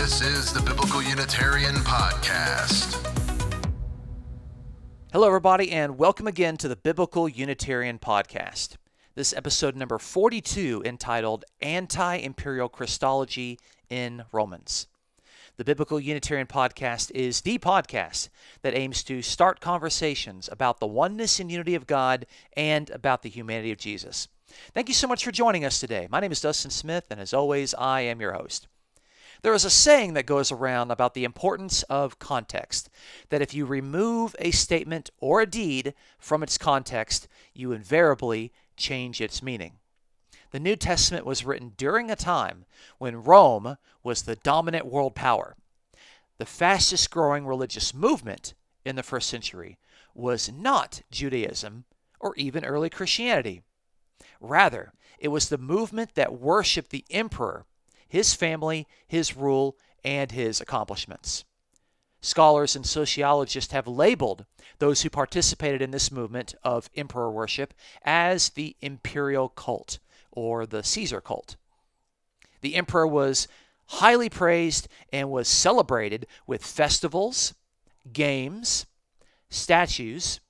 This is the Biblical Unitarian Podcast. Hello, everybody, and welcome again to the Biblical Unitarian Podcast. This episode number 42 entitled Anti Imperial Christology in Romans. The Biblical Unitarian Podcast is the podcast that aims to start conversations about the oneness and unity of God and about the humanity of Jesus. Thank you so much for joining us today. My name is Dustin Smith, and as always, I am your host. There is a saying that goes around about the importance of context, that if you remove a statement or a deed from its context, you invariably change its meaning. The New Testament was written during a time when Rome was the dominant world power. The fastest growing religious movement in the first century was not Judaism or even early Christianity. Rather, it was the movement that worshiped the emperor his family, his rule, and his accomplishments. Scholars and sociologists have labeled those who participated in this movement of emperor worship as the imperial cult or the Caesar cult. The emperor was highly praised and was celebrated with festivals, games, statues,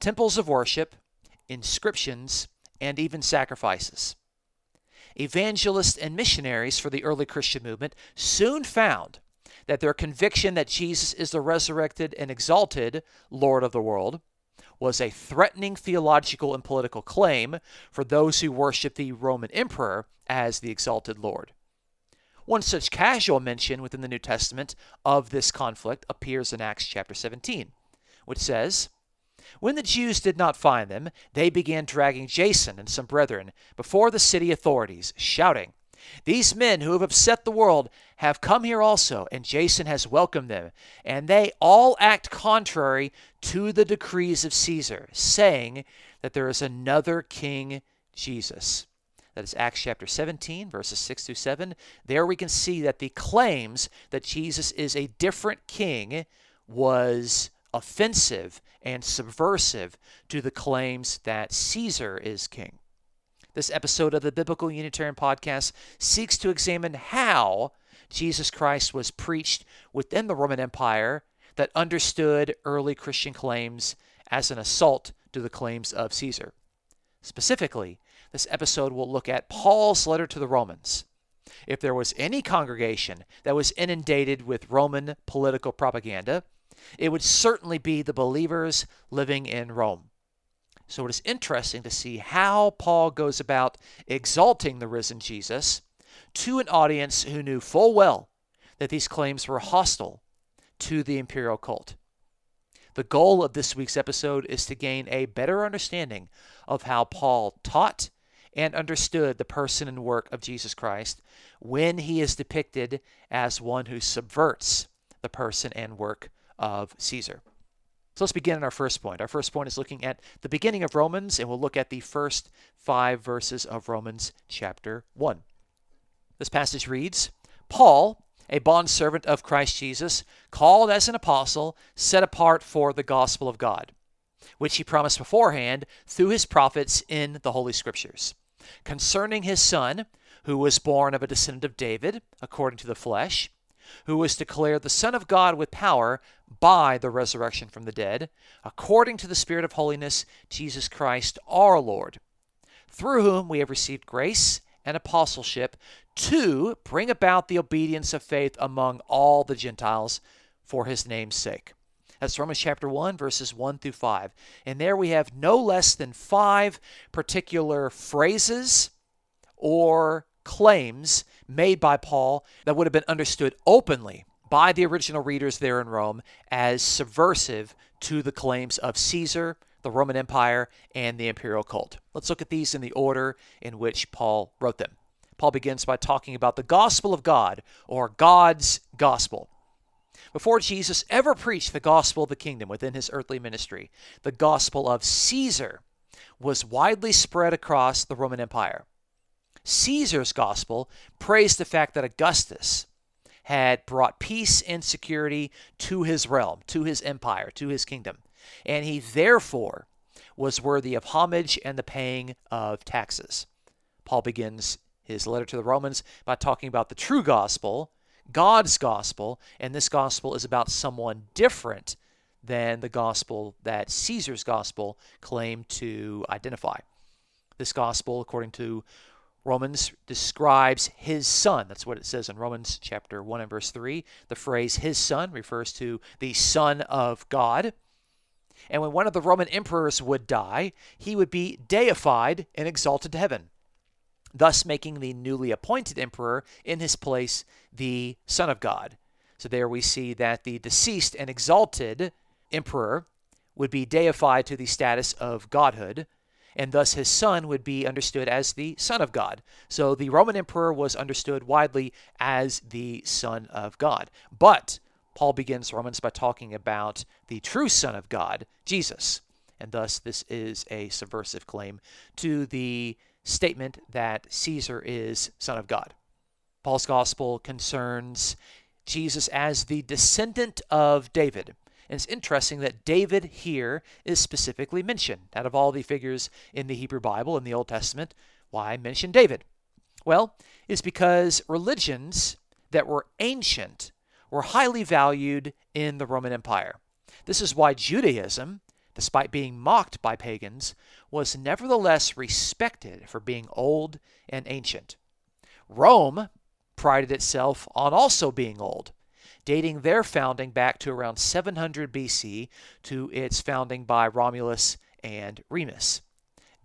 temples of worship, inscriptions, and even sacrifices evangelists and missionaries for the early Christian movement soon found that their conviction that Jesus is the resurrected and exalted Lord of the world was a threatening theological and political claim for those who worship the Roman emperor as the exalted Lord. One such casual mention within the New Testament of this conflict appears in Acts chapter 17, which says, when the Jews did not find them, they began dragging Jason and some brethren before the city authorities, shouting, These men who have upset the world have come here also, and Jason has welcomed them, and they all act contrary to the decrees of Caesar, saying that there is another king, Jesus. That is Acts chapter 17, verses 6 through 7. There we can see that the claims that Jesus is a different king was offensive and subversive to the claims that Caesar is king. This episode of the Biblical Unitarian Podcast seeks to examine how Jesus Christ was preached within the Roman Empire that understood early Christian claims as an assault to the claims of Caesar. Specifically, this episode will look at Paul's letter to the Romans. If there was any congregation that was inundated with Roman political propaganda, it would certainly be the believers living in Rome. So it is interesting to see how Paul goes about exalting the risen Jesus to an audience who knew full well that these claims were hostile to the imperial cult. The goal of this week's episode is to gain a better understanding of how Paul taught and understood the person and work of Jesus Christ when he is depicted as one who subverts the person and work of Caesar. So let's begin in our first point. Our first point is looking at the beginning of Romans, and we'll look at the first five verses of Romans chapter 1. This passage reads Paul, a bondservant of Christ Jesus, called as an apostle, set apart for the gospel of God, which he promised beforehand through his prophets in the Holy Scriptures, concerning his Son, who was born of a descendant of David, according to the flesh who was declared the Son of God with power by the resurrection from the dead, according to the Spirit of holiness, Jesus Christ our Lord, through whom we have received grace and apostleship to bring about the obedience of faith among all the Gentiles for his name's sake. That's Romans chapter 1, verses 1 through 5. And there we have no less than five particular phrases or claims made by Paul that would have been understood openly by the original readers there in Rome as subversive to the claims of Caesar, the Roman Empire, and the imperial cult. Let's look at these in the order in which Paul wrote them. Paul begins by talking about the gospel of God, or God's gospel. Before Jesus ever preached the gospel of the kingdom within his earthly ministry, the gospel of Caesar was widely spread across the Roman Empire. Caesar's gospel praised the fact that Augustus had brought peace and security to his realm, to his empire, to his kingdom, and he therefore was worthy of homage and the paying of taxes. Paul begins his letter to the Romans by talking about the true gospel, God's gospel, and this gospel is about someone different than the gospel that Caesar's gospel claimed to identify. This gospel, according to Romans, describes his son. That's what it says in Romans chapter 1 and verse 3. The phrase his son refers to the Son of God. And when one of the Roman emperors would die, he would be deified and exalted to heaven, thus making the newly appointed emperor in his place the Son of God. So there we see that the deceased and exalted emperor would be deified to the status of godhood, and thus his son would be understood as the Son of God. So the Roman emperor was understood widely as the Son of God. But Paul begins Romans by talking about the true Son of God, Jesus. And thus, this is a subversive claim to the statement that Caesar is Son of God. Paul's gospel concerns Jesus as the descendant of David. And it's interesting that David here is specifically mentioned. Out of all the figures in the Hebrew Bible in the Old Testament, why mention David? Well, it's because religions that were ancient were highly valued in the Roman Empire. This is why Judaism, despite being mocked by pagans, was nevertheless respected for being old and ancient. Rome prided itself on also being old dating their founding back to around 700 BC to its founding by Romulus and Remus.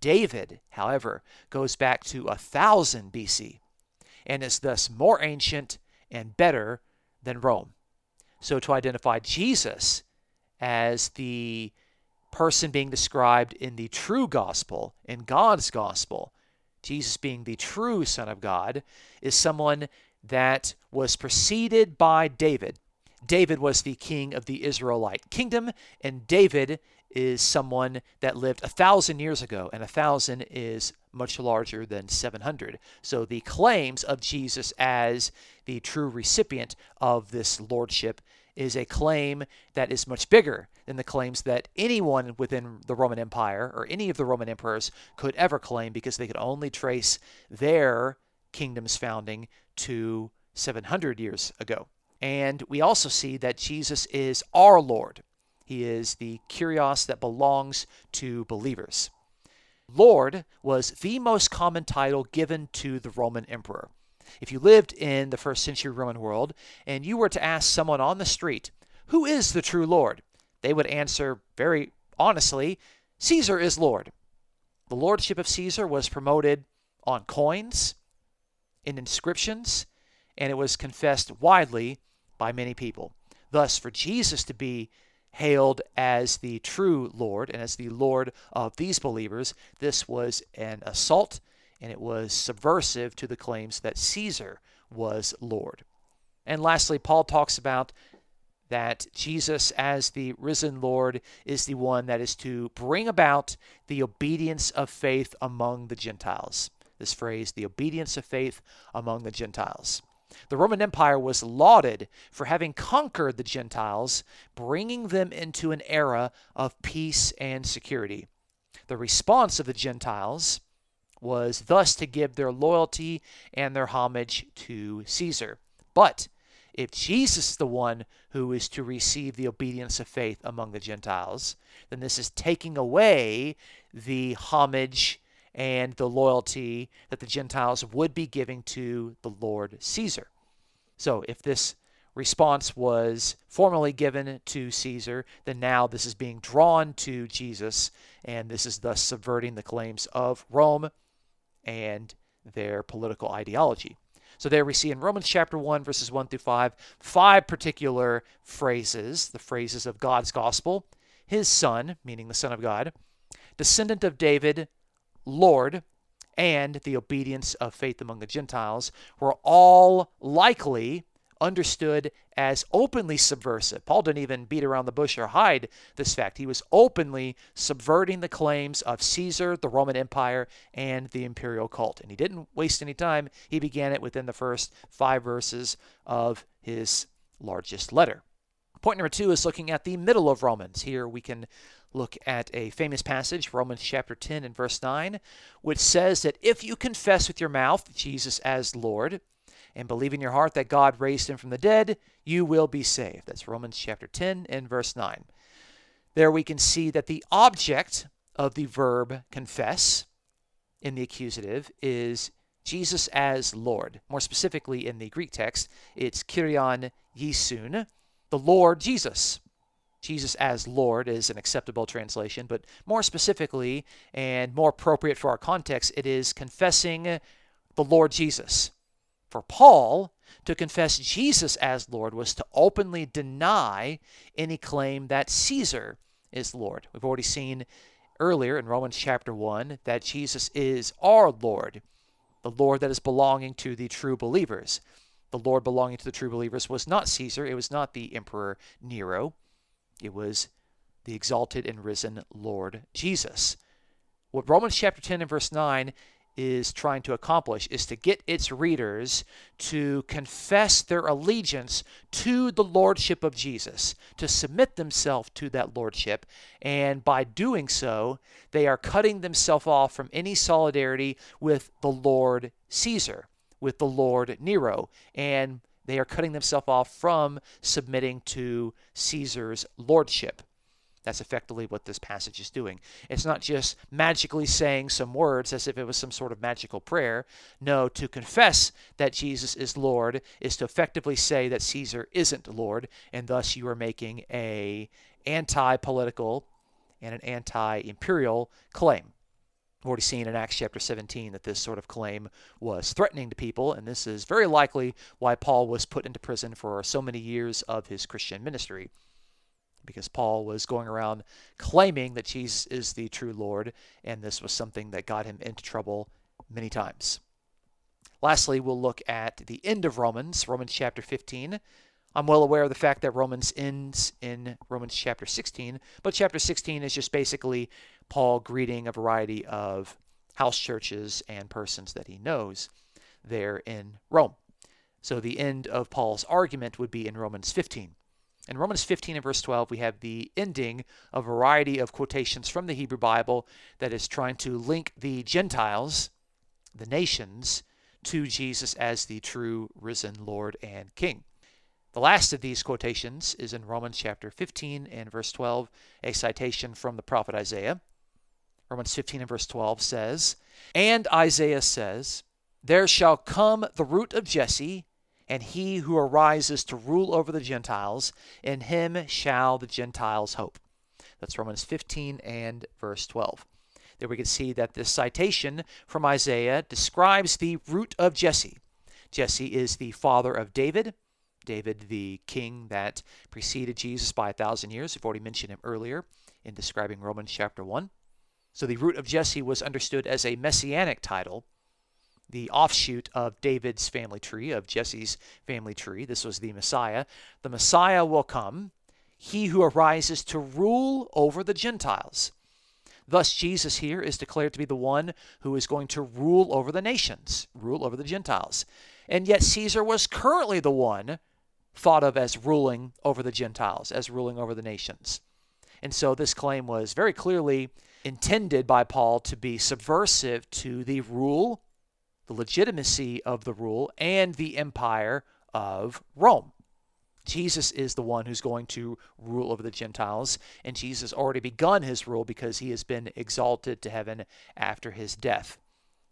David, however, goes back to 1000 BC and is thus more ancient and better than Rome. So to identify Jesus as the person being described in the true gospel, in God's gospel, Jesus being the true Son of God, is someone that was preceded by David. David was the king of the Israelite kingdom, and David is someone that lived a thousand years ago, and a thousand is much larger than 700. So the claims of Jesus as the true recipient of this lordship is a claim that is much bigger than the claims that anyone within the Roman Empire or any of the Roman emperors could ever claim because they could only trace their kingdom's founding to 700 years ago. And we also see that Jesus is our Lord. He is the Kyrios that belongs to believers. Lord was the most common title given to the Roman emperor. If you lived in the first century Roman world and you were to ask someone on the street, Who is the true Lord? they would answer very honestly, Caesar is Lord. The lordship of Caesar was promoted on coins, in inscriptions, and it was confessed widely by many people. Thus, for Jesus to be hailed as the true Lord and as the Lord of these believers, this was an assault and it was subversive to the claims that Caesar was Lord. And lastly, Paul talks about that Jesus, as the risen Lord, is the one that is to bring about the obedience of faith among the Gentiles this phrase, the obedience of faith among the Gentiles. The Roman Empire was lauded for having conquered the Gentiles, bringing them into an era of peace and security. The response of the Gentiles was thus to give their loyalty and their homage to Caesar. But if Jesus is the one who is to receive the obedience of faith among the Gentiles, then this is taking away the homage and the loyalty that the Gentiles would be giving to the Lord Caesar. So if this response was formally given to Caesar, then now this is being drawn to Jesus, and this is thus subverting the claims of Rome and their political ideology. So there we see in Romans chapter 1, verses 1 through 5, five particular phrases the phrases of God's gospel, his son, meaning the Son of God, descendant of David, Lord and the obedience of faith among the Gentiles were all likely understood as openly subversive. Paul didn't even beat around the bush or hide this fact. He was openly subverting the claims of Caesar, the Roman Empire, and the imperial cult. And he didn't waste any time. He began it within the first five verses of his largest letter. Point number two is looking at the middle of Romans. Here we can look at a famous passage, Romans chapter 10 and verse 9, which says that if you confess with your mouth Jesus as Lord and believe in your heart that God raised him from the dead, you will be saved. That's Romans chapter 10 and verse 9. There we can see that the object of the verb confess in the accusative is Jesus as Lord. More specifically, in the Greek text, it's Kyrion Iesoun, the Lord Jesus. Jesus as Lord is an acceptable translation, but more specifically and more appropriate for our context, it is confessing the Lord Jesus. For Paul, to confess Jesus as Lord was to openly deny any claim that Caesar is Lord. We've already seen earlier in Romans chapter 1 that Jesus is our Lord, the Lord that is belonging to the true believers. The Lord belonging to the true believers was not Caesar, it was not the Emperor Nero, it was the exalted and risen Lord Jesus. What Romans chapter 10 and verse 9 is trying to accomplish is to get its readers to confess their allegiance to the lordship of Jesus, to submit themselves to that lordship. And by doing so, they are cutting themselves off from any solidarity with the Lord Caesar, with the Lord Nero, and they are cutting themselves off from submitting to Caesar's lordship. That's effectively what this passage is doing. It's not just magically saying some words as if it was some sort of magical prayer. No, to confess that Jesus is Lord is to effectively say that Caesar isn't Lord, and thus you are making a anti-political and an anti-imperial claim. We've already seen in Acts chapter 17 that this sort of claim was threatening to people, and this is very likely why Paul was put into prison for so many years of his Christian ministry because Paul was going around claiming that Jesus is the true Lord, and this was something that got him into trouble many times. Lastly, we'll look at the end of Romans, Romans chapter 15. I'm well aware of the fact that Romans ends in Romans chapter 16, but chapter 16 is just basically Paul greeting a variety of house churches and persons that he knows there in Rome. So the end of Paul's argument would be in Romans 15. In Romans 15 and verse 12, we have the ending of a variety of quotations from the Hebrew Bible that is trying to link the Gentiles, the nations, to Jesus as the true risen Lord and King. The last of these quotations is in Romans chapter 15 and verse 12, a citation from the prophet Isaiah. Romans 15 and verse 12 says, And Isaiah says, There shall come the root of Jesse, and he who arises to rule over the Gentiles, in him shall the Gentiles hope. That's Romans 15 and verse 12. There we can see that this citation from Isaiah describes the root of Jesse. Jesse is the father of David. David, the king that preceded Jesus by a thousand years. We've already mentioned him earlier in describing Romans chapter 1. So the root of Jesse was understood as a messianic title the offshoot of David's family tree, of Jesse's family tree. This was the Messiah. The Messiah will come, he who arises to rule over the Gentiles. Thus, Jesus here is declared to be the one who is going to rule over the nations, rule over the Gentiles. And yet, Caesar was currently the one thought of as ruling over the Gentiles, as ruling over the nations. And so, this claim was very clearly intended by Paul to be subversive to the rule the legitimacy of the rule and the empire of Rome. Jesus is the one who's going to rule over the Gentiles, and Jesus already begun his rule because he has been exalted to heaven after his death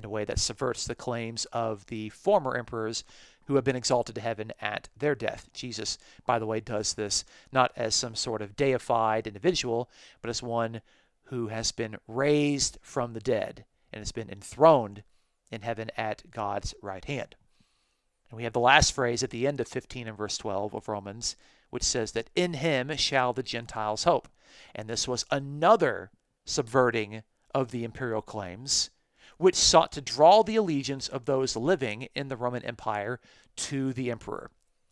in a way that subverts the claims of the former emperors who have been exalted to heaven at their death. Jesus, by the way, does this not as some sort of deified individual, but as one who has been raised from the dead and has been enthroned in heaven at God's right hand. And we have the last phrase at the end of 15 and verse 12 of Romans, which says that in him shall the Gentiles hope. And this was another subverting of the imperial claims, which sought to draw the allegiance of those living in the Roman Empire to the emperor.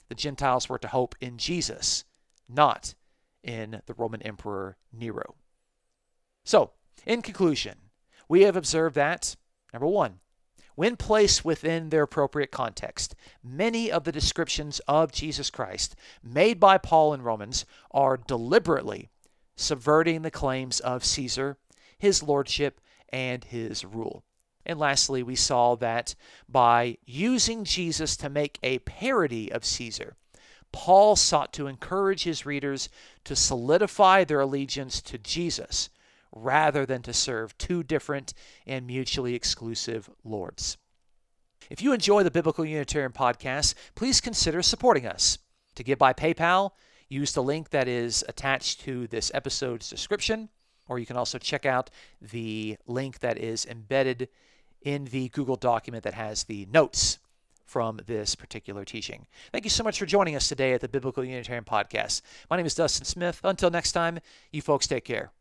The Gentiles were to hope in Jesus, not in the Roman Emperor Nero. So, in conclusion, we have observed that, number one, when placed within their appropriate context, many of the descriptions of Jesus Christ made by Paul in Romans are deliberately subverting the claims of Caesar, his lordship, and his rule. And lastly, we saw that by using Jesus to make a parody of Caesar, Paul sought to encourage his readers to solidify their allegiance to Jesus rather than to serve two different and mutually exclusive lords. If you enjoy the Biblical Unitarian podcast, please consider supporting us. To give by PayPal, use the link that is attached to this episode's description, or you can also check out the link that is embedded in the Google document that has the notes from this particular teaching. Thank you so much for joining us today at the Biblical Unitarian Podcast. My name is Dustin Smith. Until next time, you folks take care.